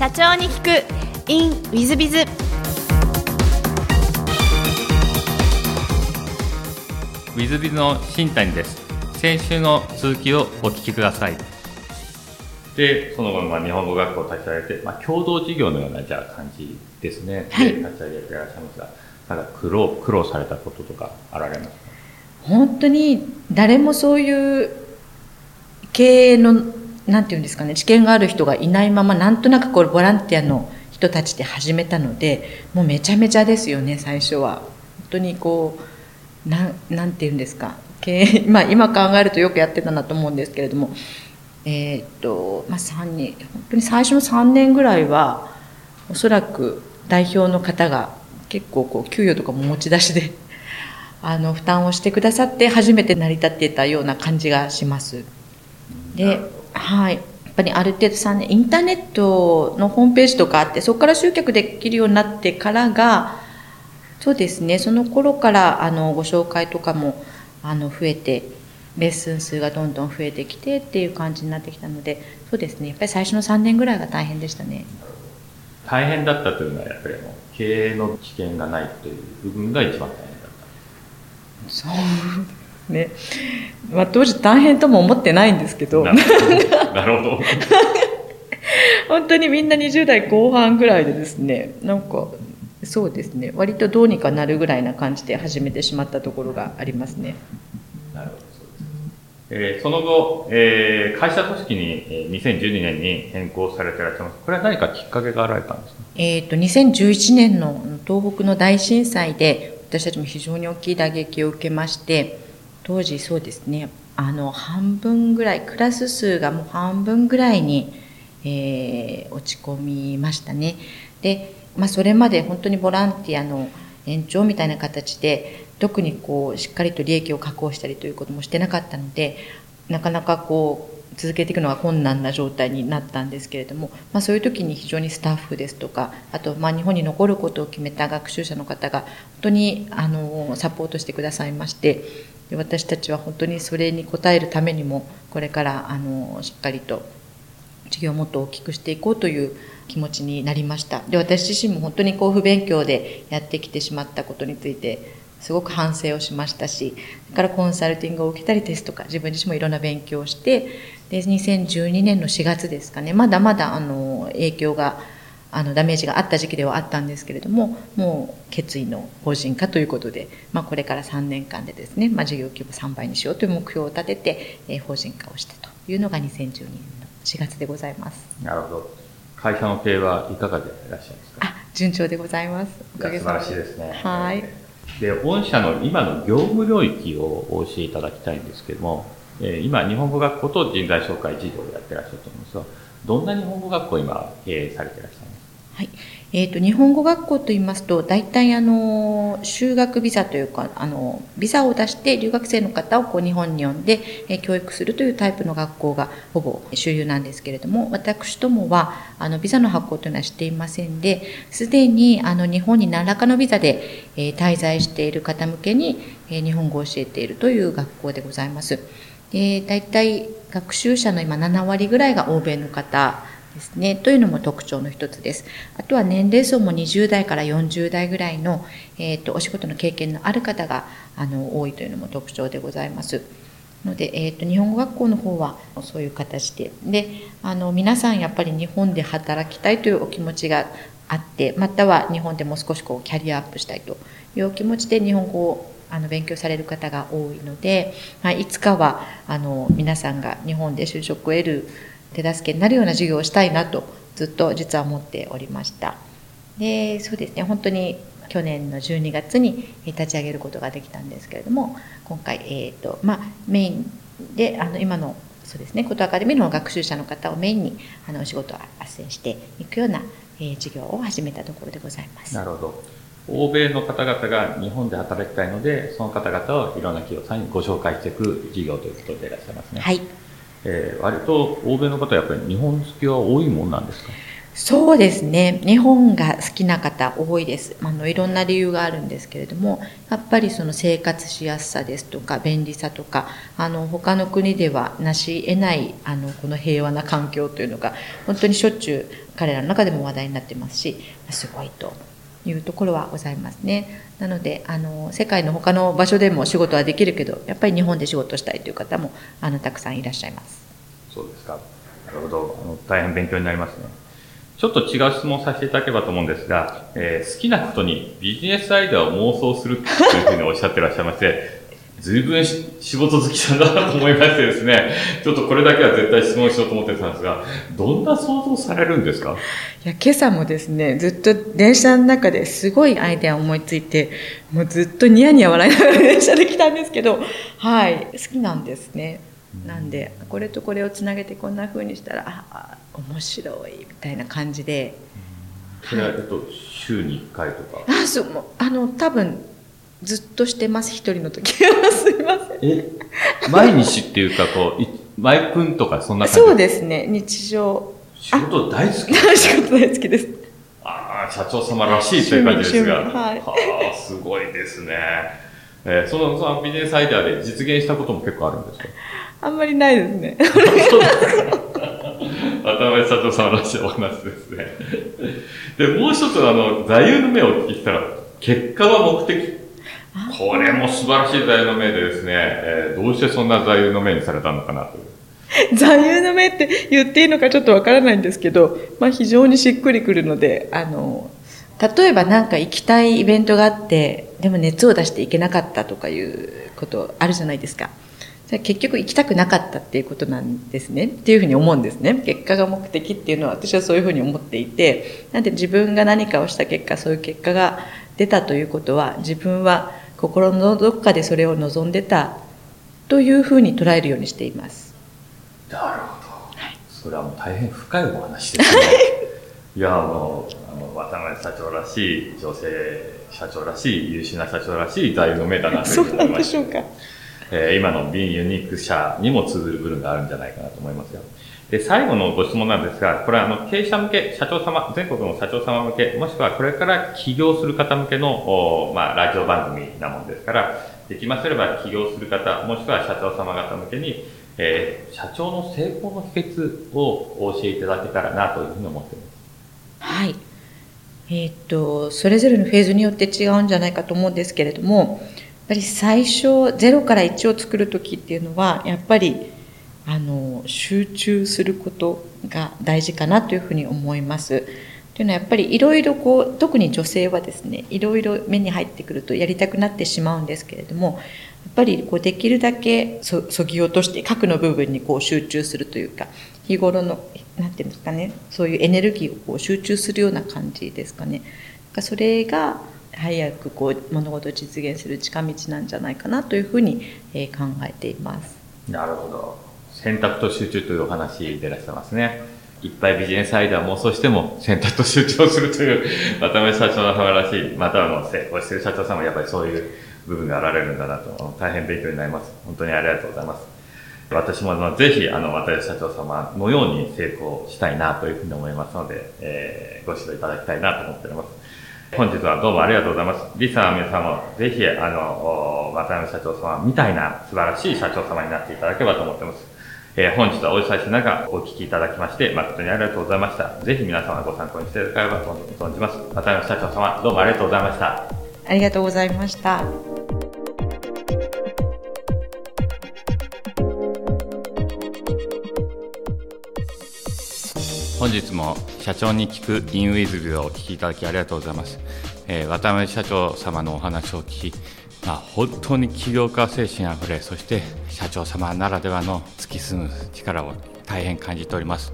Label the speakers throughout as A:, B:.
A: 社長に聞く。In ウィズビズ
B: ウィズビズの新谷です。先週の続きをお聞きください。でその後、まあ、日本語学校を立ち上げて、まあ、共同事業のようなじゃあ感じですね、はい、で立ち上げていらっしゃいますがただ苦労苦労されたこととかあられますか？
C: 本当に誰もそういう経営のなんていうんですかね知見がある人がいないままなんとなくこれボランティアの人たちで始めたのでもうめちゃめちゃですよね最初は。本当にこうななんていうんですか経営、まあ、今考えるとよくやってたなと思うんですけれどもえー、っとまあ3人本当に最初の3年ぐらいはおそらく代表の方が結構こう給与とかも持ち出しで あの負担をしてくださって初めて成り立っていたような感じがします。で、はい。やっぱりある程度3年、インターネットのホームページとかあって、そこから集客できるようになってからが、そうですね、その頃からあのご紹介とかもあの増えて、レッスン数がどんどん増えてきてっていう感じになってきたので、そうですね、やっぱり最初の3年ぐらいが大変でしたね。
B: 大変だったというのは、やっぱりもう経営の知見がないという部分が一番大変だった。
C: そうね。まあ、当時大変とも思ってないんですけど。なる
B: ほど。
C: 本当にみんな20代後半ぐらいでですねなんかそうですね。割とどうにかなるぐらいな感じで始めてしまったところがありますね。
B: なるほどえー、その後、えー、会社組織に、えー、2012年に変更されていらっしゃいます。これは何かきっかけがあられたんですか？
C: えっ、と、2011年の東北の大震災で、私たちも非常に大きい打撃を受けまして、当時そうですね。あの半分ぐらいクラス数がもう半分ぐらいに、えー、落ち込みましたね。で、まあ、それまで本当にボランティアの延長みたいな形で特にこうしっかりと利益を確保したりということもしてなかったのでなかなかこう続けていくのが困難な状態になったんですけれども、まあ、そういう時に非常にスタッフですとかあとまあ日本に残ることを決めた学習者の方が本当にあのサポートしてくださいましてで私たちは本当にそれに応えるためにもこれからあのしっかりと事業をもっと大きくしていこうという気持ちになりました。で私自身も本当にこう不勉強でやってきてしまったことについてすごく反省をしましたしそれからコンサルティングを受けたりですとか自分自身もいろんな勉強をしてで2012年の4月ですかねまだまだあの影響があのダメージがあった時期ではあったんですけれどももう決意の法人化ということで、まあ、これから3年間でですね、まあ、事業規模3倍にしようという目標を立てて、えー、法人化をしたというのが2012年の4月でございます。
B: なるほど。会社の経営はいかがでいらっしゃいますか？
C: あ順調でございます。
B: 素晴らしいですね。
C: はい。
B: で御社の今の業務領域をお教えいただきたいんですけども、え、今日本語学校と人材紹介事業をやってらっしゃると思うんですがどんな日本語学校今経営されてらっしゃいます？
C: はいえーと、日本語学校といいますと大体あの修学ビザというかあのビザを出して留学生の方をこう日本に呼んで、え、教育するというタイプの学校がほぼ主流なんですけれども私どもはあのビザの発行というのはしていませんですでにあの日本に何らかのビザで、え、滞在している方向けに、え、日本語を教えているという学校でございます。で大体学習者の今7割ぐらいが欧米の方ですね、というのも特徴の一つです。あとは年齢層も20代から40代ぐらいの、えーと、お仕事の経験のある方があの多いというのも特徴でございます。ので、えーと、日本語学校の方はそういう形でであの皆さんやっぱり日本で働きたいというお気持ちがあってまたは日本でもう少しこうキャリアアップしたいというお気持ちで日本語をあの勉強される方が多いので、まあ、いつかはあの皆さんが日本で就職を得る手助けになるような授業をしたいなとずっと実は思っておりました。でそうですね本当に去年の12月に立ち上げることができたんですけれども今回、えーとまあ、メインであの今のそうですねことアカデミーの学習者の方をメインにあのお仕事を斡旋していくような、えー、授業を始めたところでございます。
B: なるほど。欧米の方々が日本で働きたいのでその方々をいろんな企業さんにご紹介していく事業ということでいらっしゃいますね。
C: はい。
B: えー、割と欧米の方はやっぱり日本好きは多いもんなんですか？
C: そうですね。日本が好きな方多いです。あのいろんな理由があるんですけれどもやっぱりその生活しやすさですとか便利さとかあの他の国ではなし得ないあのこの平和な環境というのが本当にしょっちゅう彼らの中でも話題になってますしすごいというところはございますね。なのであの世界の他の場所でも仕事はできるけどやっぱり日本で仕事したいという方もあのたくさんいらっしゃいます。
B: そうですか。なるほど。あの大変勉強になりますね。ちょっと違う質問させていただければと思うんですが、えー、好きなことにビジネスアイデアを妄想するというふうにおっしゃってらっしゃいまして、随分仕事好きだなと思いましてですね、ちょっとこれだけは絶対質問しようと思ってたんですが、どんな想像されるんですか？
C: いや、今朝もですね、ずっと電車の中ですごいアイデアを思いついて、もうずっとニヤニヤ笑いながら電車で来たんですけど、はい、好きなんですね。なんで、これとこれをつなげてこんな風にしたら、あ、面白いみたいな感じで。
B: それは、えっと、週に1回とか？
C: あ、そう、あの、多分、ずっとしてます一人の時。は すいません。
B: え？毎日っていうかこう毎分とかそんな感
C: じ？そうですね。日常。
B: 仕事大好き。
C: 仕事大好きです。
B: ああ社長様らしいという感じですが。はい、はあすごいですね。えー、そのそのビジネスアイデアで実現したことも結構あるんですか？
C: あんまりないですね。
B: 渡辺社長様らしいお話ですね。でもう一つあの座右の銘をお聞きしたら結果は目的これも素晴らしい座右の銘でですね、えー、どうしてそんな座右の銘にされたのかなとい
C: う。座右の銘って言っていいのかちょっとわからないんですけど、まあ、非常にしっくりくるのであの例えば何か行きたいイベントがあってでも熱を出して行けなかったとかいうことあるじゃないですか。じゃ結局行きたくなかったっていうことなんですね。っていうふうに思うんですね。結果が目的っていうのは私はそういうふうに思っていて。なんで自分が何かをした結果そういう結果が出たということは自分は心のどこかでそれを望んでたというふうに捉えるようにしています。
B: なるほど、はい、それはもう大変深いお話ですね。いやあのあの渡辺社長らしい女性社長らしい優秀な社長らしい座右の銘だなと思いましょうか、えー、今のビンユニーク社にも通ずる部分があるんじゃないかなと思いますよで、最後のご質問なんですが、これはあの経営者向け、社長様、全国の社長様向け、もしくはこれから起業する方向けの、まあ、ラジオ番組なもんですから、できますれば起業する方、もしくは社長様方向けに、えー、社長の成功の秘訣を教えいただけたらなというふうに思っています。
C: はい。えー、っと、それぞれのフェーズによって違うんじゃないかと思うんですけれども、やっぱり最初、0から1を作る時っていうのは、やっぱり、あの集中することが大事かなというふうに思います。というのはやっぱりいろいろこう特に女性はですねいろいろ目に入ってくるとやりたくなってしまうんですけれどもやっぱりこうできるだけそぎ落として核の部分にこう集中するというか日頃の何て言うんですかねそういうエネルギーをこう集中するような感じですかね。それが早くこう物事を実現する近道なんじゃないかなというふうに考えています。
B: なるほど選択と集中というお話でいらっしゃいますね。いっぱいビジネスアイデア妄想しても選択と集中するという 渡辺社長の様らしい、またあの成功している社長さんもやっぱりそういう部分があられるんだなと、大変勉強になります。本当にありがとうございます。私もぜひあの渡辺社長様のように成功したいなというふうに思いますので、えー、ご指導いただきたいなと思っております。本日はどうもありがとうございます。リサの皆さんもぜひあの渡辺社長様みたいな素晴らしい社長様になっていただければと思っています。えー、本日はお忙しい中お聞きいただきまして誠にありがとうございました。ぜひ皆様ご参考にしていただければと存じます。渡辺社長様、どうもありがとうございました。
C: ありがとうございました。
B: 本日も社長に聞くインウィズビをお聞きいただきありがとうございます。えー、渡辺社長様のお話を聞き、まあ、本当に起業家精神あふれそして社長様ならではの突き進む力を大変感じております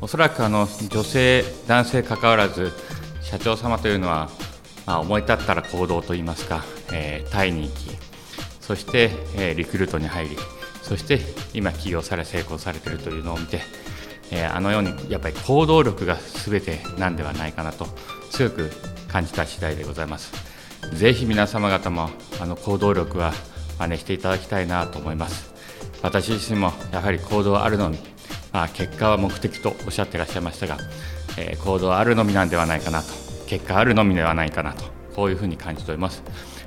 B: おそらくあの女性男性関わらず社長様というのは、まあ、思い立ったら行動といいますか、えー、タイに行きそして、えー、リクルートに入りそして今起業され成功されているというのを見て、えー、あのようにやっぱり行動力が全てなんではないかなと強く感じた次第でございます。ぜひ皆様方もあの行動力は真似していただきたいなと思います。私自身もやはり行動あるのに、まあ、結果は目的とおっしゃっていらっしゃいましたがえー、行動あるのみなんではないかなと結果あるのみではないかなとこういうふうに感じております。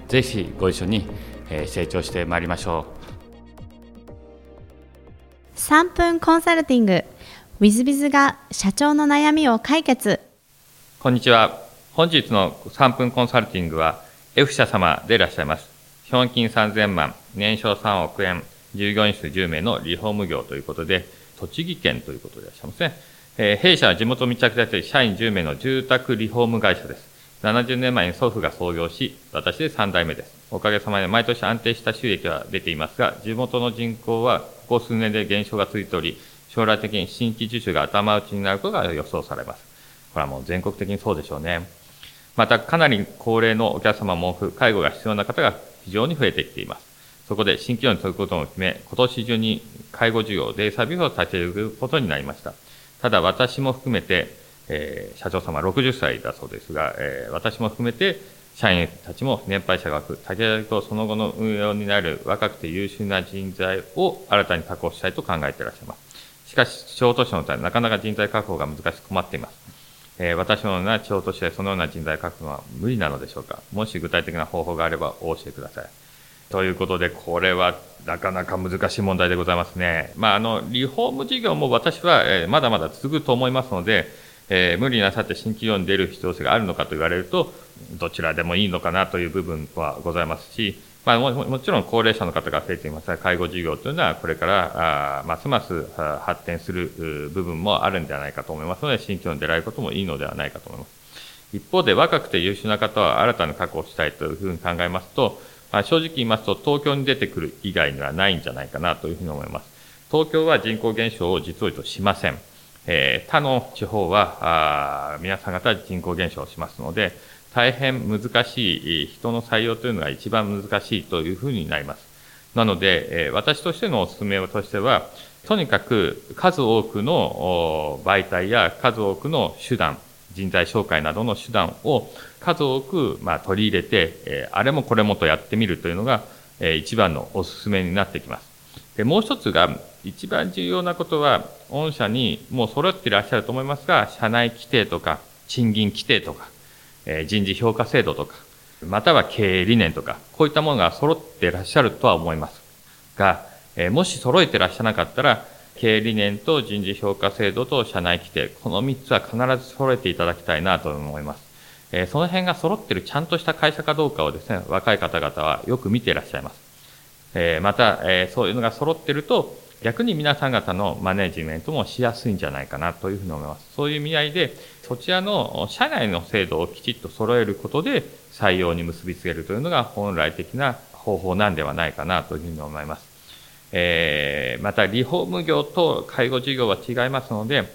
B: ぜひご一緒に、えー、成長してまいりましょ
A: う。3分コンサルティング。w i z b i z が社長の悩みを解決。
B: こんにちは。本日の3分コンサルティングは F 社様でいらっしゃいます資本金3000万年商3億円従業員数10名のリフォーム業ということで栃木県ということでいらっしゃいますねえー、弊社は地元密着であって社員10名の住宅リフォーム会社です。70年前に祖父が創業し、私で3代目です。おかげさまで毎年安定した収益は出ていますが、地元の人口はここ数年で減少が続いており、将来的に新規受注が頭打ちになることが予想されます。これはもう全国的にそうでしょうね。また、かなり高齢のお客様も多く、介護が必要な方が非常に増えてきています。そこで新規業に取ることも決め、今年中に介護事業、デイサービスを立ち上げることになりました。ただ私も含めて、えー、社長様60歳だそうですが、えー、私も含めて社員たちも年配者が多く、竹上とその後の運用になる若くて優秀な人材を新たに確保したいと考えていらっしゃいます。しかし、地方都市のためなかなか人材確保が難しく困っています。えー、私のような地方都市でそのような人材確保は無理なのでしょうか？もし具体的な方法があればお教えください。ということで、これはなかなか難しい問題でございますね。まあ、あの、リフォーム事業も私は、えー、まだまだ続くと思いますので、えー、無理なさって新企業に出る必要性があるのかと言われると、どちらでもいいのかなという部分はございますし、まあ、もちろん高齢者の方が増えていますが、介護事業というのはこれからあますます発展する部分もあるんではないかと思いますので、新規業に出られることもいいのではないかと思います。一方で若くて優秀な方は新たに確保したいというふうに考えますと、まあ、正直言いますと、東京に出てくる以外にはないんじゃないかなというふうに思います。東京は人口減少を実を言うとしません。えー、他の地方はあ皆さん方人口減少しますので、大変難しい人の採用というのが一番難しいというふうになります。なので、私としてのお勧めとしては、とにかく数多くの媒体や数多くの手段、人材紹介などの手段を数多く、ま、取り入れて、あれもこれもとやってみるというのが、一番のお勧めになってきます。で、もう一つが、一番重要なことは、御社にもう揃っていらっしゃると思いますが、社内規定とか、賃金規定とか、人事評価制度とか、または経営理念とか、こういったものが揃っていらっしゃるとは思います。が、もし揃えていらっしゃなかったら、経営理念と人事評価制度と社内規定、この3つは必ず揃えていただきたいなと思います。え、その辺が揃ってるちゃんとした会社かどうかをですね、若い方々はよく見ていらっしゃいます。え、また、え、そういうのが揃ってると、逆に皆さん方のマネジメントもしやすいんじゃないかなというふうに思います。そういう意味合いで、そちらの社内の制度をきちっと揃えることで採用に結びつけるというのが本来的な方法なんではないかなというふうに思います。えー、また、リフォーム業と介護事業は違いますので、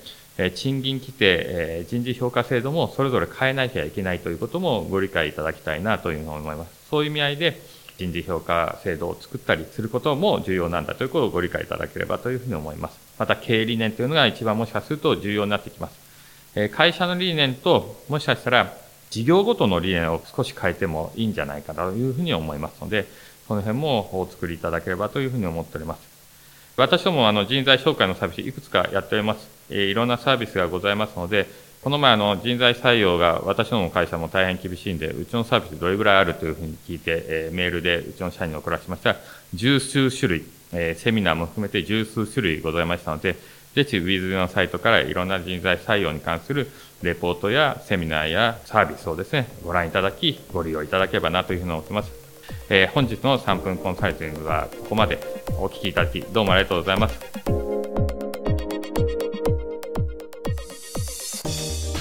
B: 賃金規定、人事評価制度もそれぞれ変えなきゃいけないということもご理解いただきたいなというふうに思います。そういう意味合いで、人事評価制度を作ったりすることも重要なんだということをご理解いただければというふうに思います。また、経営理念というのが一番もしかすると重要になってきます。え会社の理念と、もしかしたら事業ごとの理念を少し変えてもいいんじゃないかというふうに思いますので、その辺もお作りいただければというふうに思っております。私どもあの人材紹介のサービスいくつかやっております。え、いろんなサービスがございますので、この前あの人材採用が私どもの会社も大変厳しいんで、うちのサービスどれぐらいあるというふうに聞いて、えー、メールでうちの社員に送らせました、十数種類、えー、セミナーも含めて十数種類ございましたので、ぜひ Wiz のサイトからいろんな人材採用に関するレポートやセミナーやサービスをですね、ご覧いただき、ご利用いただければなというふうに思っています。えー、本日の3分コンサルティングはここまでお聞きいただきどうもありがとうございます。